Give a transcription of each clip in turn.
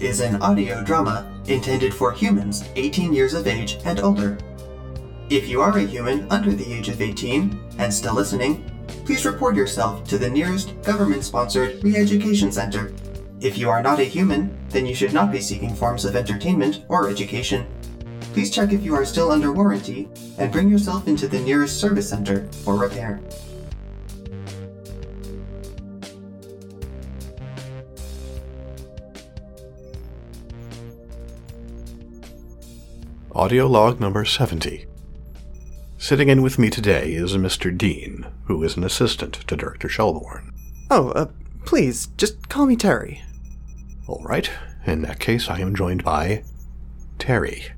is an audio drama intended for humans 18 years of age and older. If you are a human under the age of 18 and still listening, please report yourself to the nearest government sponsored re education center. If you are not a human, then you should not be seeking forms of entertainment or education. Please check if you are still under warranty and bring yourself into the nearest service center for repair. Audio log number 70. Sitting in with me today is Mr. Dean, who is an assistant to Director Shelbourne. Oh, uh, please, just call me Terry. All right, in that case, I am joined by Terry.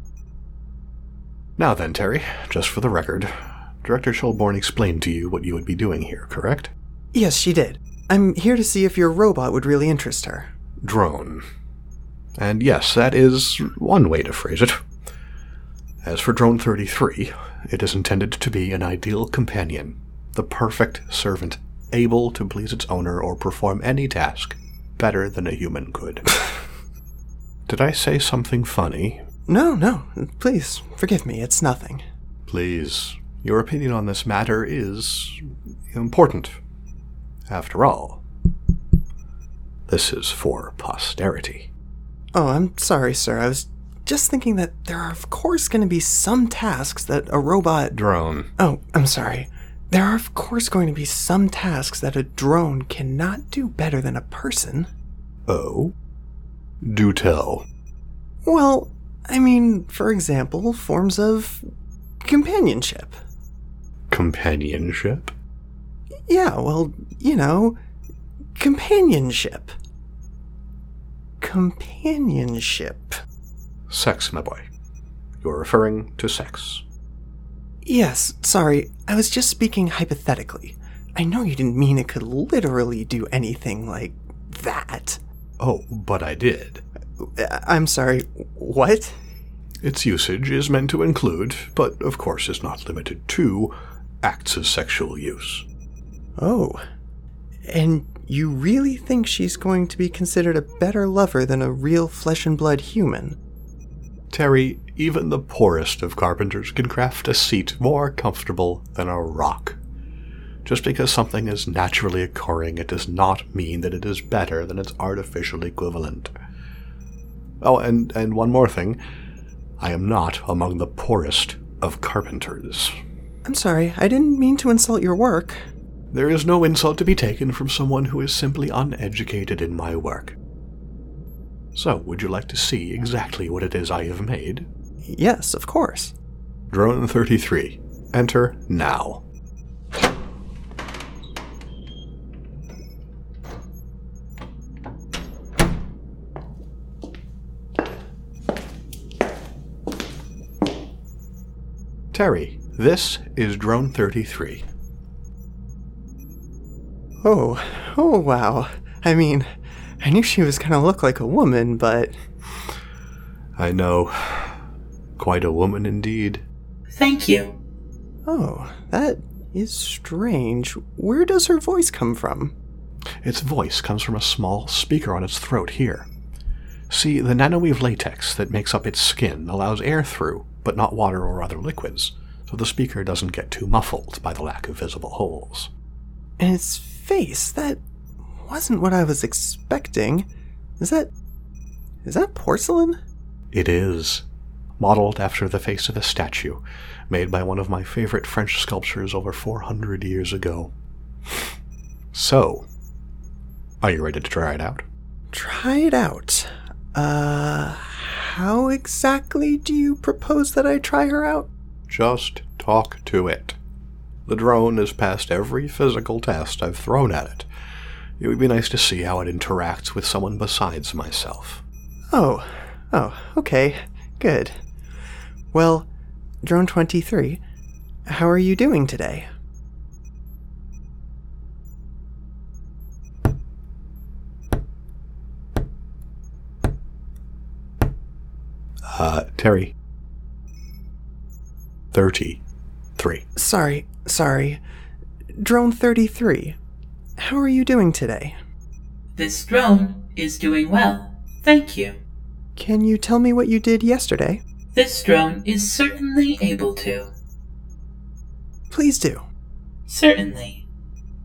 Now then, Terry, just for the record, Director Shelbourne explained to you what you would be doing here, correct? Yes, she did. I'm here to see if your robot would really interest her. Drone. And yes, that is one way to phrase it. As for Drone 33, it is intended to be an ideal companion, the perfect servant, able to please its owner or perform any task better than a human could. Did I say something funny? No, no, please, forgive me, it's nothing. Please, your opinion on this matter is important. After all, this is for posterity. Oh, I'm sorry, sir. I was just thinking that there are, of course, going to be some tasks that a robot. Drone. Oh, I'm sorry. There are, of course, going to be some tasks that a drone cannot do better than a person. Oh? Do tell. Well, I mean, for example, forms of companionship. Companionship? Yeah, well, you know, companionship. Companionship. Sex, my boy. You're referring to sex. Yes, sorry, I was just speaking hypothetically. I know you didn't mean it could literally do anything like that. Oh, but I did. I'm sorry, what? Its usage is meant to include, but of course is not limited to, acts of sexual use. Oh. And you really think she's going to be considered a better lover than a real flesh and blood human? Terry, even the poorest of carpenters can craft a seat more comfortable than a rock. Just because something is naturally occurring, it does not mean that it is better than its artificial equivalent. Oh, and, and one more thing. I am not among the poorest of carpenters. I'm sorry, I didn't mean to insult your work. There is no insult to be taken from someone who is simply uneducated in my work. So, would you like to see exactly what it is I have made? Yes, of course. Drone 33. Enter now. Terry, this is Drone 33. Oh, oh wow. I mean, I knew she was gonna look like a woman, but. I know. Quite a woman indeed. Thank you. Oh, that is strange. Where does her voice come from? Its voice comes from a small speaker on its throat here. See, the nanoweave latex that makes up its skin allows air through, but not water or other liquids, so the speaker doesn't get too muffled by the lack of visible holes. And its face, that wasn't what I was expecting. Is that. Is that porcelain? It is. Modeled after the face of a statue, made by one of my favorite French sculptors over 400 years ago. So, are you ready to try it out? Try it out. Uh. How exactly do you propose that I try her out? Just talk to it. The drone has passed every physical test I've thrown at it. It would be nice to see how it interacts with someone besides myself. Oh, oh, okay, good. Well, Drone 23, how are you doing today? Uh, Terry. 33. Sorry, sorry. Drone 33, how are you doing today? This drone is doing well. Thank you. Can you tell me what you did yesterday? This drone is certainly able to. Please do. Certainly.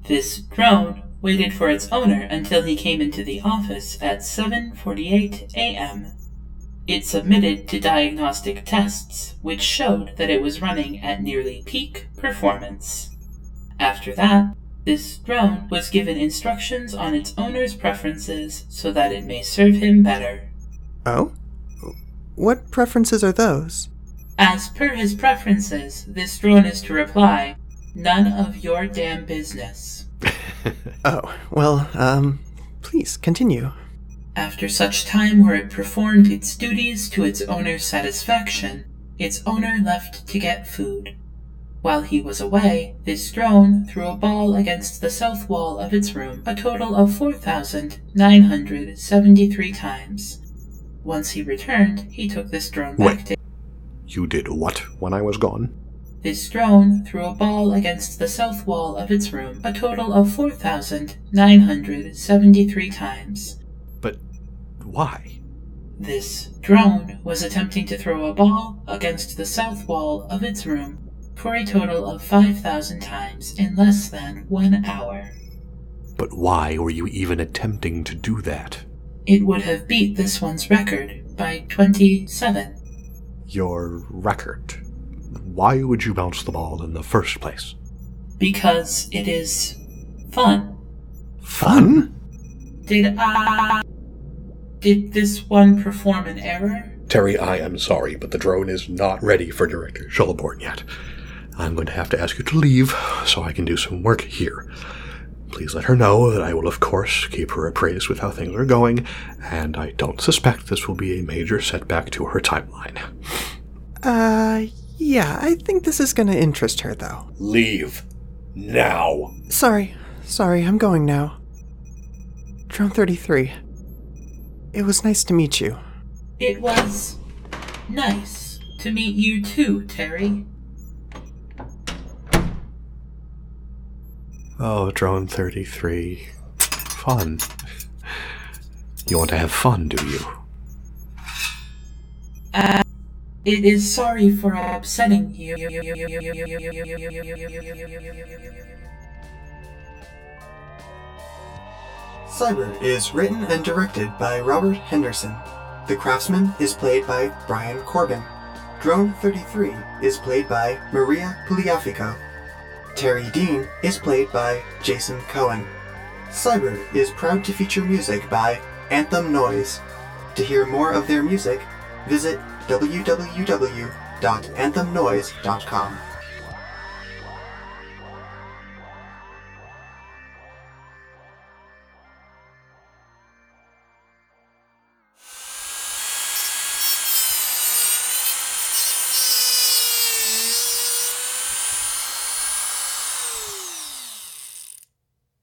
This drone waited for its owner until he came into the office at 7:48 a.m. It submitted to diagnostic tests, which showed that it was running at nearly peak performance. After that, this drone was given instructions on its owner's preferences so that it may serve him better. Oh? What preferences are those? As per his preferences, this drone is to reply, None of your damn business. Oh, well, um, please continue. After such time where it performed its duties to its owner's satisfaction, its owner left to get food. While he was away, this drone threw a ball against the south wall of its room a total of 4,973 times. Once he returned, he took this drone back Wait. to You did what when I was gone? This drone threw a ball against the south wall of its room a total of 4,973 times. But why? This drone was attempting to throw a ball against the south wall of its room for a total of 5,000 times in less than one hour. But why were you even attempting to do that? It would have beat this one's record by 27. Your record. Why would you bounce the ball in the first place? Because it is fun. Fun? Did I. Did this one perform an error? Terry, I am sorry, but the drone is not ready for Director Shelbourne yet. I'm going to have to ask you to leave so I can do some work here. Please let her know that I will, of course, keep her appraised with how things are going, and I don't suspect this will be a major setback to her timeline. Uh, yeah, I think this is gonna interest her, though. Leave. Now. Sorry, sorry, I'm going now. Drone 33. It was nice to meet you. It was nice to meet you too, Terry. Oh, Drone 33. Fun. You want to have fun, do you? It is sorry for upsetting you. Cyber is written and directed by Robert Henderson. The Craftsman is played by Brian Corbin. Drone 33 is played by Maria Puliafico. Terry Dean is played by Jason Cohen. Cyber is proud to feature music by Anthem Noise. To hear more of their music, visit www.anthemnoise.com.